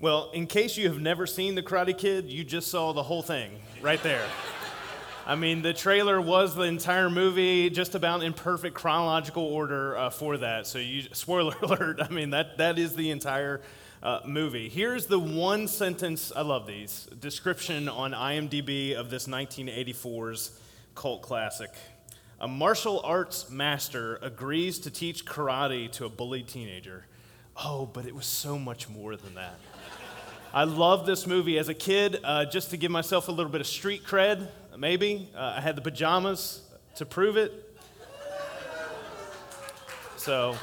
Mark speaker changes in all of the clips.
Speaker 1: Well, in case you have never seen The Karate Kid, you just saw the whole thing right there. I mean, the trailer was the entire movie, just about in perfect chronological order uh, for that. So, you, spoiler alert, I mean, that, that is the entire uh, movie. Here's the one sentence, I love these, description on IMDb of this 1984's cult classic. A martial arts master agrees to teach karate to a bullied teenager. Oh, but it was so much more than that. I loved this movie as a kid, uh, just to give myself a little bit of street cred, maybe. Uh, I had the pajamas to prove it. So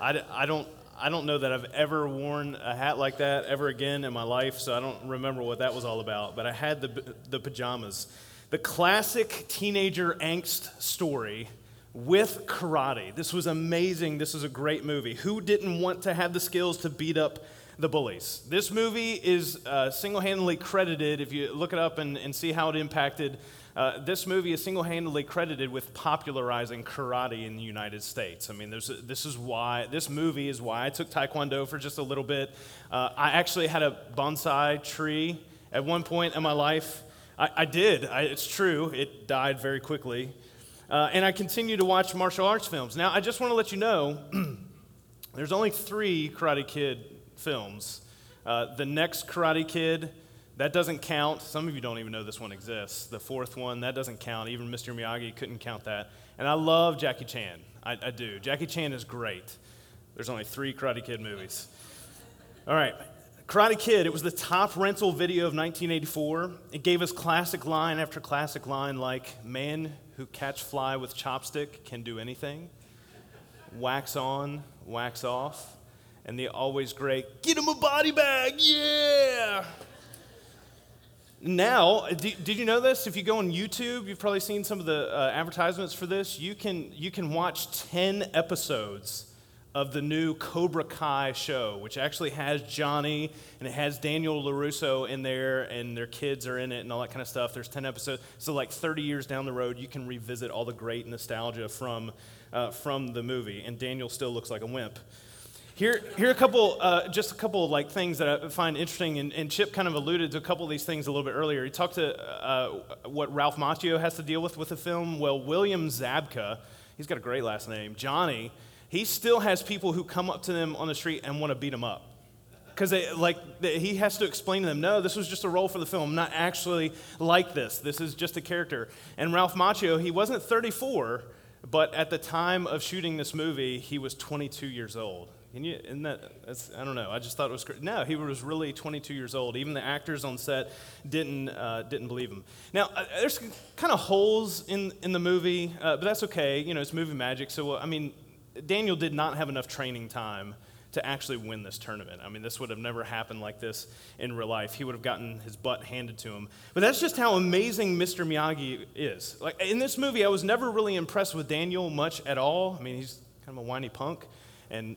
Speaker 1: I, I, don't, I don't know that I've ever worn a hat like that ever again in my life, so I don't remember what that was all about. But I had the, the pajamas. The classic teenager angst story with karate. This was amazing. This is a great movie. Who didn't want to have the skills to beat up the bullies? This movie is uh, single handedly credited, if you look it up and, and see how it impacted uh, this movie is single handedly credited with popularizing karate in the United States. I mean, this is why, this movie is why I took Taekwondo for just a little bit. Uh, I actually had a bonsai tree at one point in my life. I, I did, I, it's true, it died very quickly. Uh, and I continue to watch martial arts films. Now, I just want to let you know there's only three Karate Kid films. Uh, the next Karate Kid, that doesn't count. Some of you don't even know this one exists. The fourth one, that doesn't count. Even Mr. Miyagi couldn't count that. And I love Jackie Chan. I, I do. Jackie Chan is great. There's only three Karate Kid movies. All right. Karate Kid, it was the top rental video of 1984. It gave us classic line after classic line like, man who catch fly with chopstick can do anything. Wax on, wax off. And the always great, get him a body bag, yeah! now, did, you know this? If you go on YouTube, you've probably seen some of the uh, advertisements for this. You can, you can watch 10 episodes of the new Cobra Kai show, which actually has Johnny and it has Daniel LaRusso in there, and their kids are in it and all that kind of stuff. There's 10 episodes. So, like 30 years down the road, you can revisit all the great nostalgia from, uh, from the movie. And Daniel still looks like a wimp. Here, here are a couple, uh, just a couple like things that I find interesting, and, and, Chip kind of alluded to a couple of these things a little bit earlier. He talked to uh, what Ralph Macchio has to deal with with the film. Well, William Zabka, he's got a great last name, Johnny, he still has people who come up to them on the street and want to beat him up. Because like they, he has to explain to them, no, this was just a role for the film. I'm not actually like this. This is just a character. And Ralph Macchio, he wasn't 34, but at the time of shooting this movie, he was 22 years old. Can you, isn't that, I don't know, I just thought it was great. No, he was really 22 years old. Even the actors on set didn't, uh, didn't believe him. Now, uh, there's kind of holes in, in the movie, uh, but that's okay. You know, it's movie magic. So, I mean, Daniel did not have enough training time to actually win this tournament. I mean, this would have never happened like this in real life. He would have gotten his butt handed to him. But that's just how amazing Mr. Miyagi is. Like in this movie, I was never really impressed with Daniel much at all. I mean, he's kind of a whiny punk, and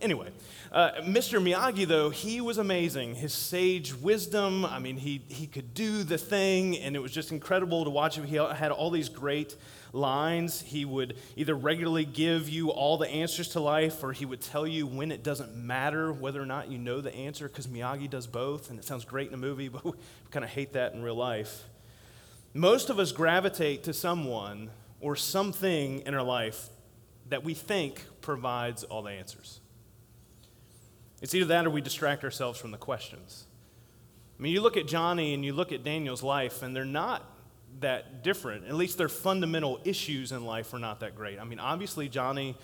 Speaker 1: anyway, uh, Mr. Miyagi, though, he was amazing. His sage wisdom, I mean, he, he could do the thing, and it was just incredible to watch him. He had all these great lines. He would either regularly give you all the answers to life, or he would tell you when it doesn't matter whether or not you know the answer, because Miyagi does both, and it sounds great in a movie, but we kind of hate that in real life. Most of us gravitate to someone or something in our life that we think provides all the answers. It's either that or we distract ourselves from the questions. I mean, you look at Johnny and you look at Daniel's life, and they're not that different. At least their fundamental issues in life are not that great. I mean, obviously, Johnny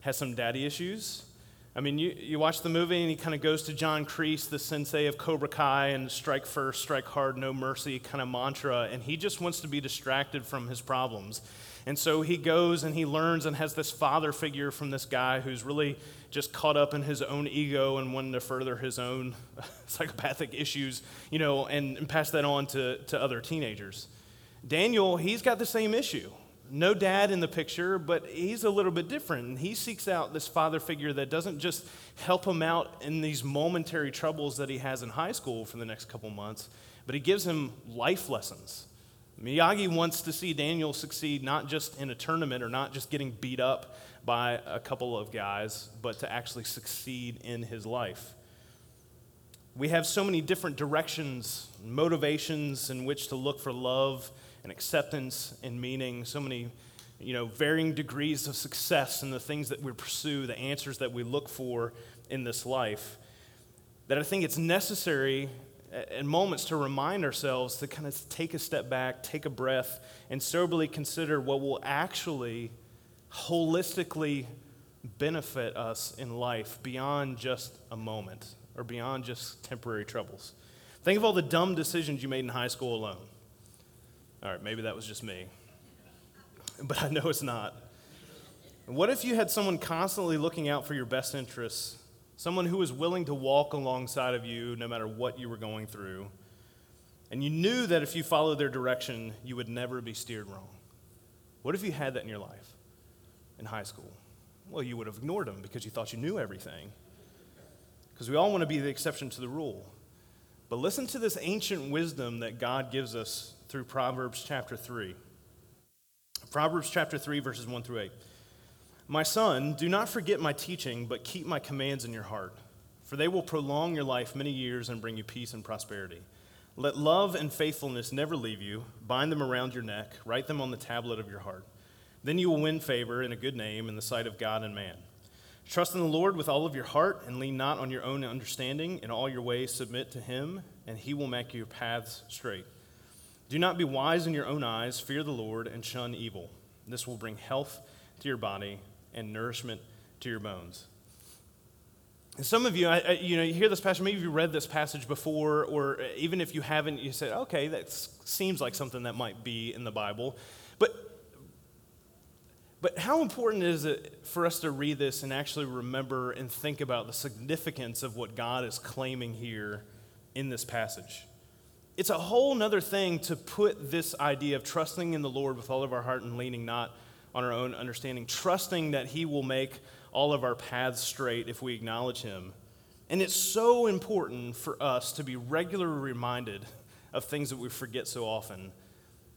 Speaker 1: has some daddy issues. I mean, you, you watch the movie and he kind of goes to John Kreese, the sensei of Cobra Kai, and strike first, strike hard, no mercy kind of mantra, and he just wants to be distracted from his problems. And so he goes and he learns and has this father figure from this guy who's really just caught up in his own ego and wanting to further his own psychopathic issues, you know, and, and pass that on to, to other teenagers. Daniel, he's got the same issue no dad in the picture, but he's a little bit different. He seeks out this father figure that doesn't just help him out in these momentary troubles that he has in high school for the next couple months, but he gives him life lessons. Miyagi wants to see Daniel succeed not just in a tournament or not just getting beat up by a couple of guys, but to actually succeed in his life. We have so many different directions, motivations in which to look for love and acceptance and meaning, so many you know, varying degrees of success in the things that we pursue, the answers that we look for in this life, that I think it's necessary at moments to remind ourselves to kind of take a step back, take a breath, and soberly consider what will actually holistically benefit us in life beyond just a moment or beyond just temporary troubles. Think of all the dumb decisions you made in high school alone. All right, maybe that was just me but I know it's not. What if you had someone constantly looking out for your best interests, someone who was willing to walk alongside of you no matter what you were going through, and you knew that if you followed their direction, you would never be steered wrong? What if you had that in your life in high school? Well, you would have ignored them because you thought you knew everything. Because we all want to be the exception to the rule. But listen to this ancient wisdom that God gives us through Proverbs chapter 3. Proverbs chapter 3, verses 1 through 8. My son, do not forget my teaching, but keep my commands in your heart, for they will prolong your life many years and bring you peace and prosperity. Let love and faithfulness never leave you. Bind them around your neck, write them on the tablet of your heart. Then you will win favor and a good name in the sight of God and man. Trust in the Lord with all of your heart and lean not on your own understanding. In all your ways, submit to him, and he will make your paths straight. Do not be wise in your own eyes, fear the Lord, and shun evil. This will bring health to your body and nourishment to your bones. And some of you, I, I, you know, you hear this passage, maybe you read this passage before, or even if you haven't, you said, okay, that seems like something that might be in the Bible. But, but how important is it for us to read this and actually remember and think about the significance of what God is claiming here in this passage? It's a whole nother thing to put this idea of trusting in the Lord with all of our heart and leaning not on our own understanding, trusting that He will make all of our paths straight if we acknowledge Him. And it's so important for us to be regularly reminded of things that we forget so often.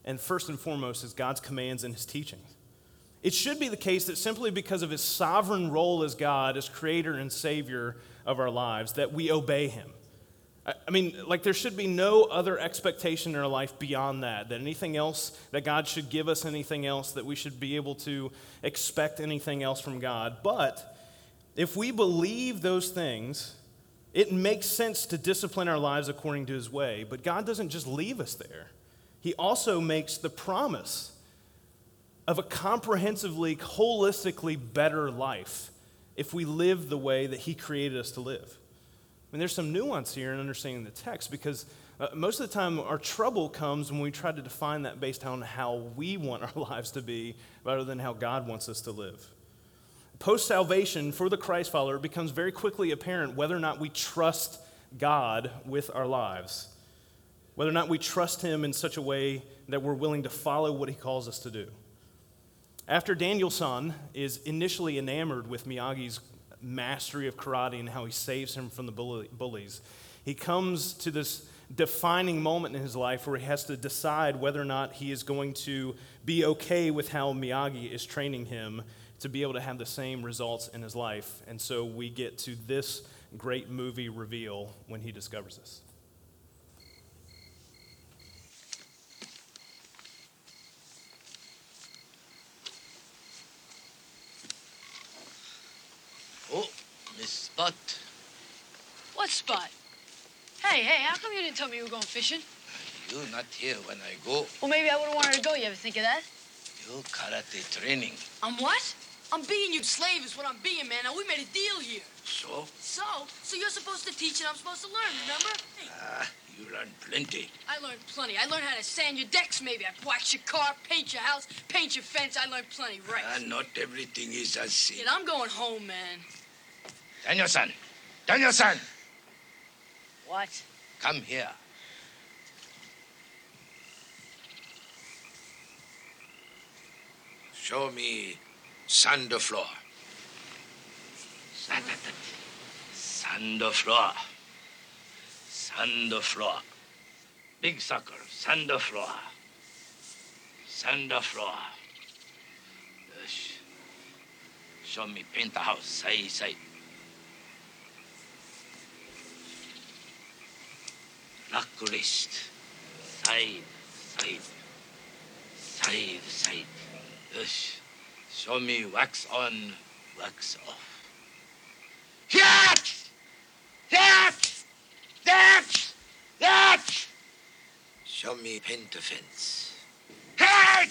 Speaker 1: And first and foremost is God's commands and His teachings. It should be the case that simply because of His sovereign role as God, as creator and savior of our lives, that we obey Him I mean, like, there should be no other expectation in our life beyond that, that anything else, that God should give us anything else, that we should be able to expect anything else from God. But if we believe those things, it makes sense to discipline our lives according to his way. But God doesn't just leave us there, He also makes the promise of a comprehensively, holistically better life if we live the way that He created us to live. I mean, there's some nuance here in understanding the text because uh, most of the time our trouble comes when we try to define that based on how we want our lives to be rather than how God wants us to live. Post salvation for the Christ follower, becomes very quickly apparent whether or not we trust God with our lives, whether or not we trust Him in such a way that we're willing to follow what He calls us to do. After Daniel-san is initially enamored with Miyagi's mastery of karate and how he saves him from the bullies. He comes to this defining moment in his life where he has to decide whether or not he is going to be okay with how Miyagi is training him to be able to have the same results in his life. And so we get to this great movie reveal when he discovers this.
Speaker 2: Spot.
Speaker 3: What spot? Hey, hey, how come you didn't tell me you were going fishing?
Speaker 2: You not here when I go.
Speaker 3: Well, maybe I would have wanted to go. You ever think of that?
Speaker 2: You karate training.
Speaker 3: I'm what? I'm being your slave is what I'm being, man. Now, we made a deal here.
Speaker 2: So?
Speaker 3: So? So you're supposed to teach and I'm supposed to learn, remember?
Speaker 2: Hey. Ah, you learn plenty.
Speaker 3: I learned plenty. I learned how to sand your decks, maybe. I wax your car, paint your house, paint your fence. I learned plenty, right?
Speaker 2: Ah, not everything is as seen.
Speaker 3: Kid, I'm going home, man.
Speaker 2: Daniel-san! Daniel-san!
Speaker 3: What?
Speaker 2: Come here. Show me sand floor. Sand floor. Sand floor. Big sucker, sand floor. Sand floor. Show me paint the house, Say, side. Blacklist. Side, side. Side, side. Yes. Show me wax on, wax off. That! That! That! That! Show me paint the fence. That!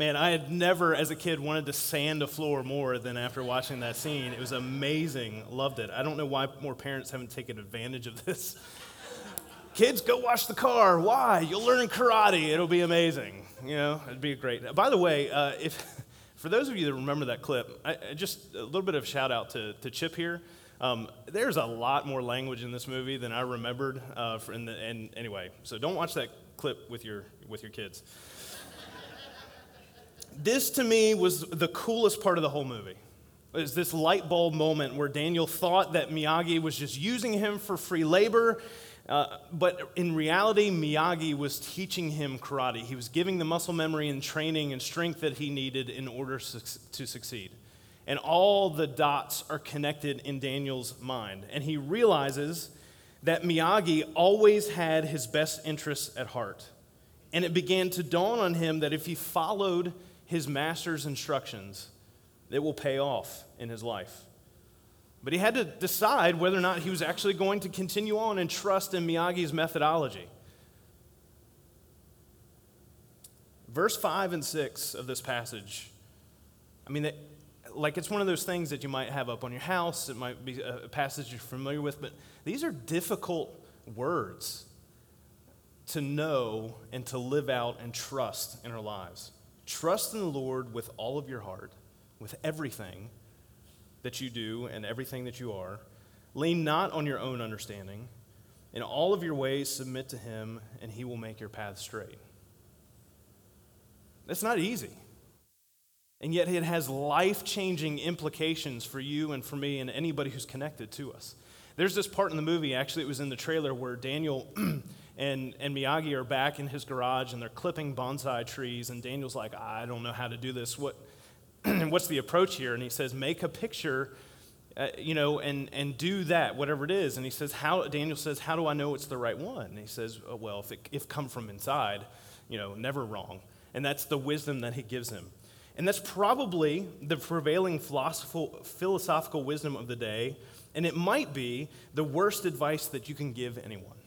Speaker 1: Man, I had never, as a kid, wanted to sand a floor more than after watching that scene. It was amazing. Loved it. I don't know why more parents haven't taken advantage of this. Kids, go wash the car. Why? You'll learn karate. It'll be amazing. You know, it'd be great. By the way, uh, if for those of you that remember that clip, I, I just a little bit of shout out to, to Chip here. Um, there's a lot more language in this movie than I remembered. Uh, the, and anyway, so don't watch that clip with your with your kids this to me was the coolest part of the whole movie. Was this light bulb moment where Daniel thought that Miyagi was just using him for free labor, uh, but in reality, Miyagi was teaching him karate. He was giving the muscle memory and training and strength that he needed in order to succeed. And all the dots are connected in Daniel's mind. And he realizes that Miyagi always had his best interests at heart. And it began to dawn on him that if he followed his master's instructions, it will pay off in his life. But he had to decide whether or not he was actually going to continue on and trust in Miyagi's methodology. Verse 5 and 6 of this passage, I mean, like it's one of those things that you might have up on your house. It might be a passage you're familiar with, but these are difficult words to know and to live out and trust in our lives. Trust in the Lord with all of your heart, with everything that you do and everything that you are. Lean not on your own understanding. In all of your ways, submit to Him, and He will make your path straight. That's not easy. And yet, it has life changing implications for you and for me and anybody who's connected to us. There's this part in the movie, actually, it was in the trailer, where Daniel and, and Miyagi are back in his garage and they're clipping bonsai trees. And Daniel's like, I don't know how to do this. What, what's the approach here? And he says, make a picture, uh, you know, and, and do that, whatever it is. And he says, how, Daniel says, how do I know it's the right one? And he says, oh, well, if it if come from inside, you know, never wrong. And that's the wisdom that he gives him. And that's probably the prevailing philosophical wisdom of the day. And it might be the worst advice that you can give anyone.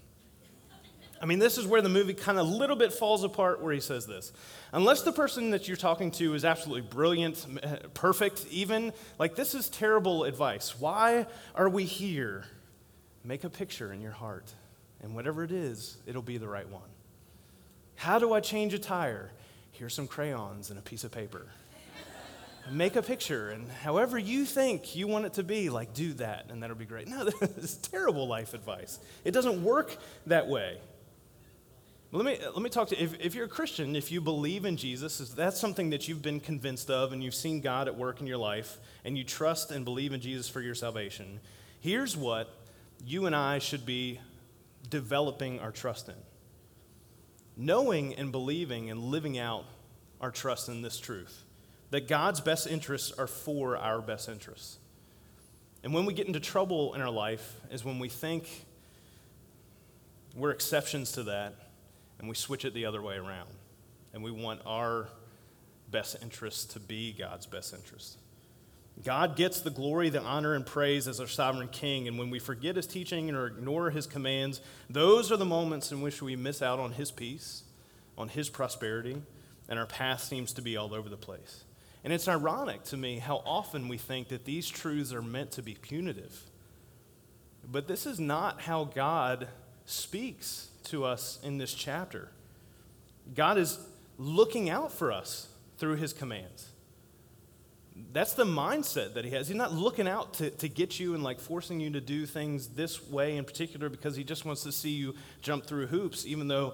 Speaker 1: I mean, this is where the movie kind of a little bit falls apart where he says this. Unless the person that you're talking to is absolutely brilliant, eh, perfect, even, like this is terrible advice. Why are we here? Make a picture in your heart, and whatever it is, it'll be the right one. How do I change a tire? Here's some crayons and a piece of paper. Make a picture, and however you think you want it to be, like do that, and that'll be great. No, this is terrible life advice. It doesn't work that way. Let me, let me talk to you. If, if you're a Christian, if you believe in Jesus, if that's something that you've been convinced of and you've seen God at work in your life and you trust and believe in Jesus for your salvation, here's what you and I should be developing our trust in. Knowing and believing and living out our trust in this truth that God's best interests are for our best interests. And when we get into trouble in our life is when we think we're exceptions to that and we switch it the other way around. And we want our best interests to be God's best interests. God gets the glory, the honor, and praise as our sovereign king. And when we forget his teaching or ignore his commands, those are the moments in which we miss out on his peace, on his prosperity, and our path seems to be all over the place. And it's ironic to me how often we think that these truths are meant to be punitive. But this is not how God speaks to us in this chapter. God is looking out for us through his commands. That's the mindset that he has. He's not looking out to, to get you and like forcing you to do things this way in particular because he just wants to see you jump through hoops, even though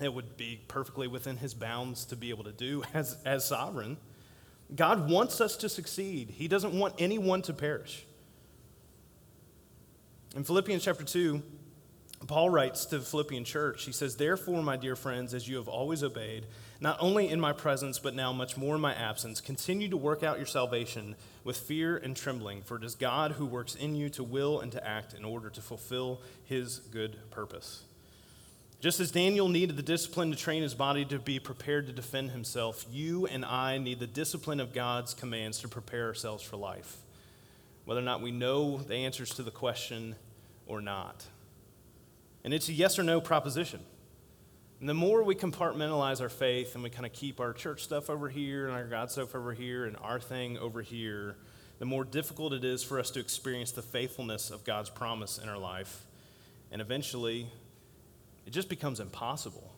Speaker 1: it would be perfectly within his bounds to be able to do as, as sovereign. God wants us to succeed, He doesn't want anyone to perish. In Philippians chapter 2, Paul writes to the Philippian church, he says, Therefore, my dear friends, as you have always obeyed, not only in my presence, but now much more in my absence, continue to work out your salvation with fear and trembling, for it is God who works in you to will and to act in order to fulfill his good purpose. Just as Daniel needed the discipline to train his body to be prepared to defend himself, you and I need the discipline of God's commands to prepare ourselves for life, whether or not we know the answers to the question or not. And it's a yes or no proposition. And the more we compartmentalize our faith and we kind of keep our church stuff over here and our God stuff over here and our thing over here, the more difficult it is for us to experience the faithfulness of God's promise in our life. And eventually, it just becomes impossible.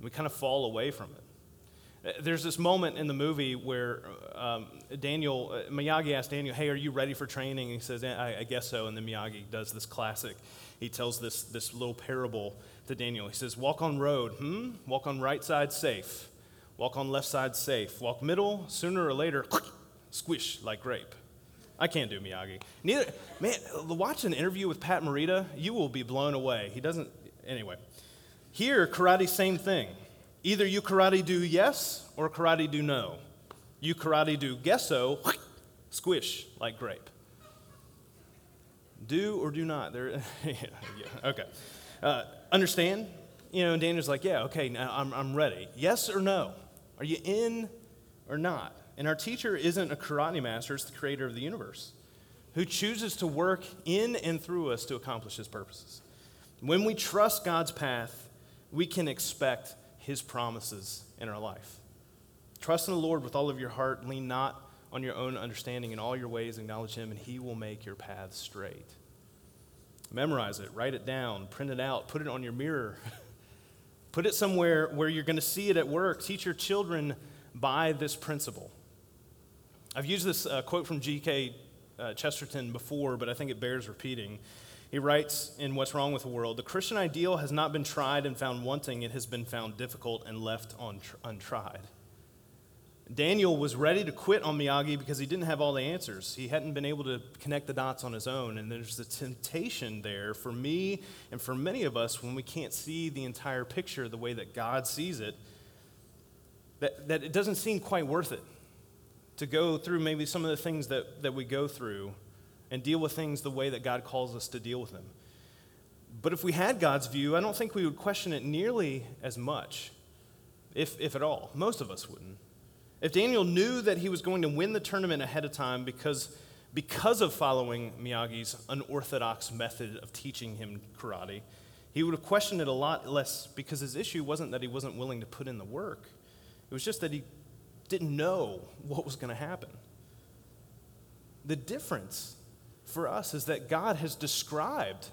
Speaker 1: We kind of fall away from it. There's this moment in the movie where um, Daniel, uh, Miyagi asks Daniel, Hey, are you ready for training? And he says, I, I guess so. And then Miyagi does this classic he tells this, this little parable to Daniel. He says, Walk on road, hmm? Walk on right side, safe. Walk on left side, safe. Walk middle, sooner or later, squish like grape. I can't do Miyagi. Neither, man, watch an interview with Pat Morita, you will be blown away. He doesn't, anyway. Here, karate, same thing. Either you karate do yes or karate do no. You karate do guess so, squish like grape. Do or do not. There, yeah, yeah, okay. Uh, understand? You know, and Daniel's like, yeah, okay, now I'm, I'm ready. Yes or no? Are you in or not? And our teacher isn't a karate master, it's the creator of the universe who chooses to work in and through us to accomplish his purposes. When we trust God's path, we can expect his promises in our life. Trust in the Lord with all of your heart, lean not on your own understanding. In all your ways, acknowledge Him, and He will make your path straight. Memorize it, write it down, print it out, put it on your mirror. put it somewhere where you're going to see it at work. Teach your children by this principle. I've used this uh, quote from G.K. Uh, Chesterton before, but I think it bears repeating. He writes in What's Wrong with the World The Christian ideal has not been tried and found wanting, it has been found difficult and left untried. Daniel was ready to quit on Miyagi because he didn't have all the answers. He hadn't been able to connect the dots on his own. And there's the temptation there for me and for many of us when we can't see the entire picture the way that God sees it, that, that it doesn't seem quite worth it to go through maybe some of the things that, that we go through and deal with things the way that God calls us to deal with them. But if we had God's view, I don't think we would question it nearly as much, if, if at all. Most of us wouldn't. If Daniel knew that he was going to win the tournament ahead of time because, because of following Miyagi's unorthodox method of teaching him karate, he would have questioned it a lot less because his issue wasn't that he wasn't willing to put in the work. It was just that he didn't know what was going to happen. The difference for us is that God has described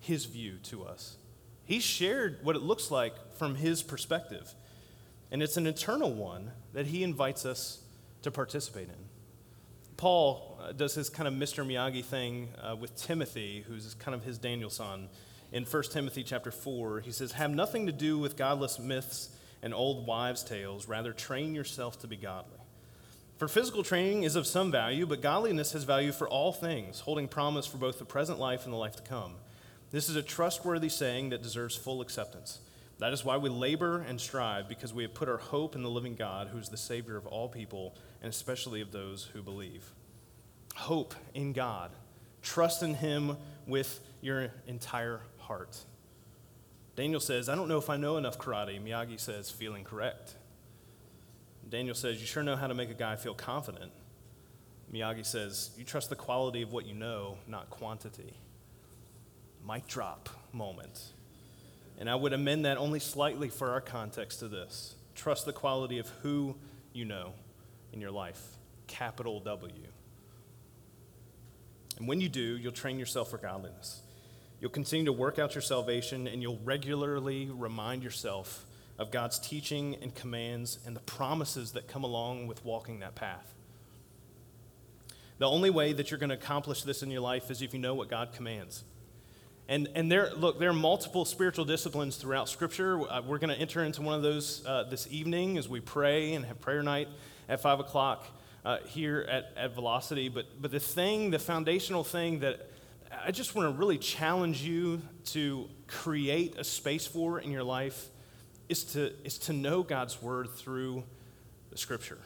Speaker 1: his view to us. He shared what it looks like from his perspective. And it's an eternal one that he invites us to participate in. Paul uh, does his kind of Mr. Miyagi thing uh, with Timothy, who's kind of his Daniel-san. In 1 Timothy chapter 4, he says, Have nothing to do with godless myths and old wives' tales, rather, train yourself to be godly. For physical training is of some value, but godliness has value for all things, holding promise for both the present life and the life to come. This is a trustworthy saying that deserves full acceptance. That is why we labor and strive, because we have put our hope in the living God, who is the Savior of all people, and especially of those who believe. Hope in God. Trust in Him with your entire heart. Daniel says, I don't know if I know enough karate. Miyagi says, feeling correct. Daniel says, You sure know how to make a guy feel confident. Miyagi says, You trust the quality of what you know, not quantity. Mic drop moment. And I would amend that only slightly for our context to this. Trust the quality of who you know in your life, capital W. And when you do, you'll train yourself for godliness. You'll continue to work out your salvation, and you'll regularly remind yourself of God's teaching and commands and the promises that come along with walking that path. The only way that you're going to accomplish this in your life is if you know what God commands. And, and there, look, there are multiple spiritual disciplines throughout Scripture. Uh, we're going to enter into one of those uh, this evening as we pray and have prayer night at 5 o'clock uh, here at, at Velocity. But, but the thing, the foundational thing that I just want to really challenge you to create a space for in your life is to, is to know God's Word through the Scripture.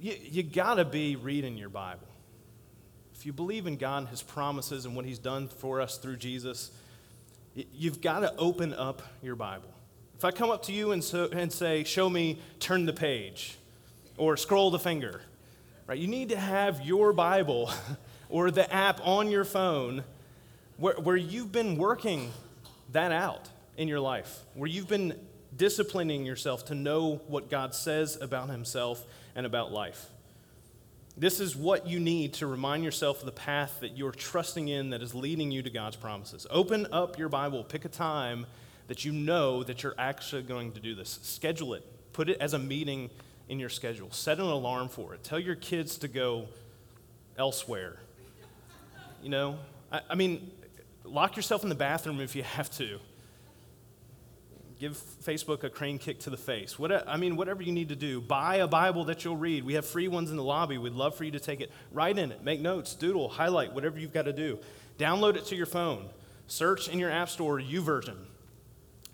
Speaker 1: You, you got to be reading your Bible. If you believe in God and His promises and what He's done for us through Jesus, you've got to open up your Bible. If I come up to you and, so, and say, Show me, turn the page, or scroll the finger, right? You need to have your Bible or the app on your phone where, where you've been working that out in your life, where you've been disciplining yourself to know what God says about Himself and about life. This is what you need to remind yourself of the path that you're trusting in that is leading you to God's promises. Open up your Bible, pick a time that you know that you're actually going to do this. Schedule it, put it as a meeting in your schedule, set an alarm for it. Tell your kids to go elsewhere. You know, I, I mean, lock yourself in the bathroom if you have to give Facebook a crane kick to the face. What, I mean, whatever you need to do. Buy a Bible that you'll read. We have free ones in the lobby. We'd love for you to take it. Write in it, make notes, doodle, highlight, whatever you've got to do. Download it to your phone. Search in your app store YouVersion.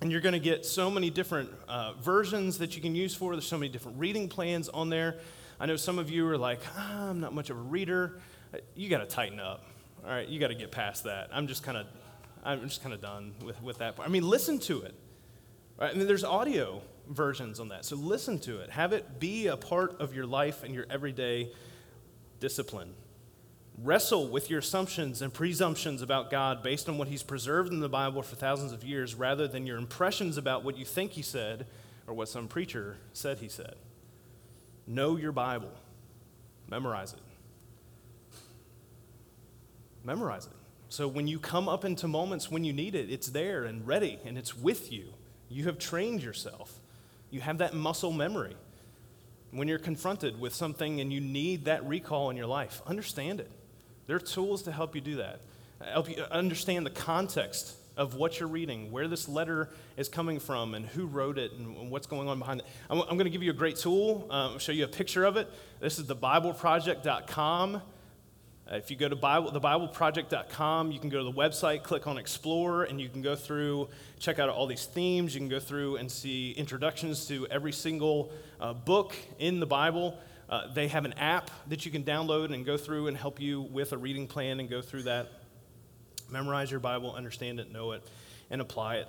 Speaker 1: And you're going to get so many different uh, versions that you can use for. There's so many different reading plans on there. I know some of you are like, ah, I'm not much of a reader. Uh, you got to tighten up. All right, you got to get past that. I'm just kind of, I'm just kind of done with, with that. I mean, listen to it. Right? And there's audio versions on that. So listen to it. Have it be a part of your life and your everyday discipline. Wrestle with your assumptions and presumptions about God based on what He's preserved in the Bible for thousands of years rather than your impressions about what you think He said or what some preacher said He said. Know your Bible, memorize it. Memorize it. So when you come up into moments when you need it, it's there and ready and it's with you. You have trained yourself. You have that muscle memory. When you're confronted with something and you need that recall in your life, understand it. There are tools to help you do that. Help you understand the context of what you're reading, where this letter is coming from, and who wrote it, and what's going on behind it. I'm, I'm going to give you a great tool. Um, show you a picture of it. This is the BibleProject.com. Uh, if you go to Bible, thebibleproject.com, you can go to the website, click on Explore, and you can go through, check out all these themes. You can go through and see introductions to every single uh, book in the Bible. Uh, they have an app that you can download and go through and help you with a reading plan and go through that. Memorize your Bible, understand it, know it, and apply it.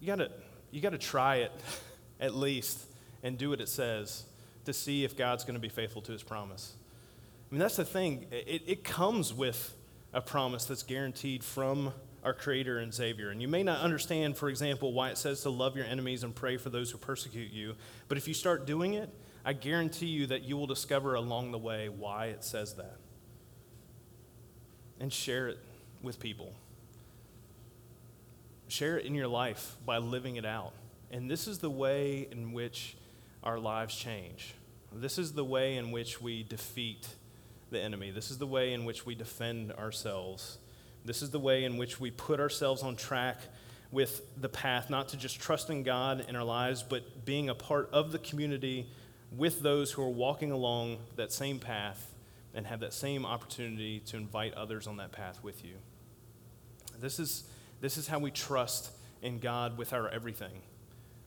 Speaker 1: You gotta, you gotta try it at least and do what it says to see if God's going to be faithful to his promise. I mean, that's the thing. It, it comes with a promise that's guaranteed from our Creator and Savior. And you may not understand, for example, why it says to love your enemies and pray for those who persecute you. But if you start doing it, I guarantee you that you will discover along the way why it says that. And share it with people. Share it in your life by living it out. And this is the way in which our lives change. This is the way in which we defeat the enemy. This is the way in which we defend ourselves. This is the way in which we put ourselves on track with the path, not to just trusting God in our lives, but being a part of the community with those who are walking along that same path and have that same opportunity to invite others on that path with you. This is, this is how we trust in God with our everything.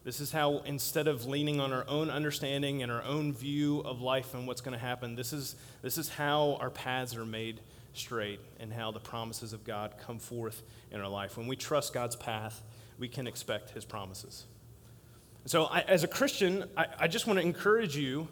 Speaker 1: This is how, instead of leaning on our own understanding and our own view of life and what's going to happen, this is, this is how our paths are made straight and how the promises of God come forth in our life. When we trust God's path, we can expect his promises. So, I, as a Christian, I, I just want to encourage you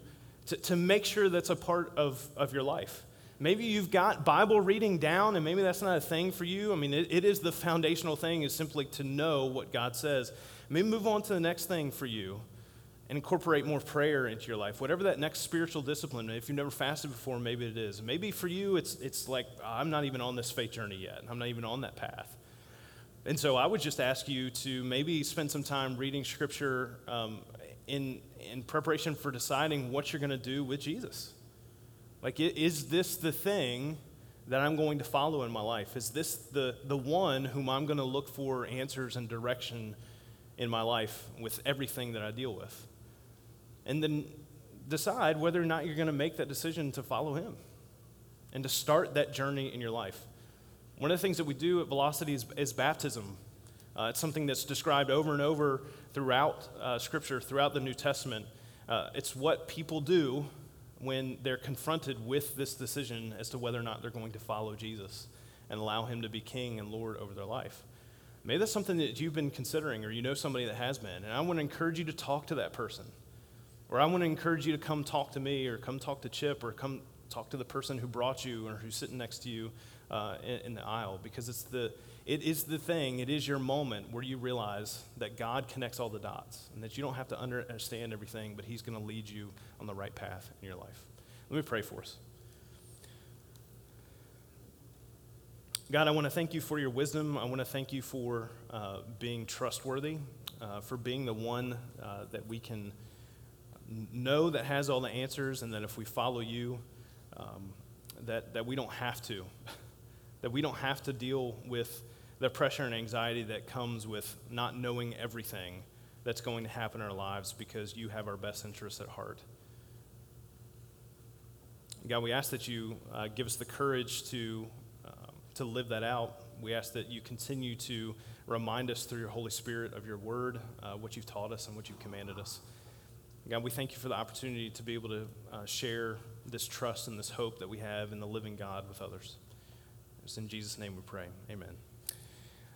Speaker 1: to, to make sure that's a part of, of your life. Maybe you've got Bible reading down, and maybe that's not a thing for you. I mean, it, it is the foundational thing, is simply to know what God says. Maybe move on to the next thing for you and incorporate more prayer into your life. Whatever that next spiritual discipline, if you've never fasted before, maybe it is. Maybe for you, it's, it's like, I'm not even on this faith journey yet. I'm not even on that path. And so I would just ask you to maybe spend some time reading scripture um, in, in preparation for deciding what you're going to do with Jesus. Like, is this the thing that I'm going to follow in my life? Is this the, the one whom I'm going to look for answers and direction in my life with everything that I deal with? And then decide whether or not you're going to make that decision to follow him and to start that journey in your life. One of the things that we do at Velocity is, is baptism. Uh, it's something that's described over and over throughout uh, Scripture, throughout the New Testament. Uh, it's what people do when they're confronted with this decision as to whether or not they're going to follow Jesus and allow him to be king and Lord over their life. Maybe that's something that you've been considering or you know somebody that has been. And I want to encourage you to talk to that person. Or I want to encourage you to come talk to me or come talk to Chip or come talk to the person who brought you or who's sitting next to you uh, in, in the aisle because it's the, it is the thing, it is your moment where you realize that God connects all the dots and that you don't have to understand everything, but He's going to lead you on the right path in your life. Let me pray for us. God, I want to thank you for your wisdom. I want to thank you for uh, being trustworthy, uh, for being the one uh, that we can know that has all the answers, and that if we follow you, um, that, that we don't have to, that we don't have to deal with the pressure and anxiety that comes with not knowing everything that's going to happen in our lives because you have our best interests at heart. God, we ask that you uh, give us the courage to, um, to live that out. We ask that you continue to remind us through your Holy Spirit of your word, uh, what you've taught us and what you've commanded us. God, we thank you for the opportunity to be able to uh, share this trust and this hope that we have in the living God with others. It's in Jesus' name we pray. Amen.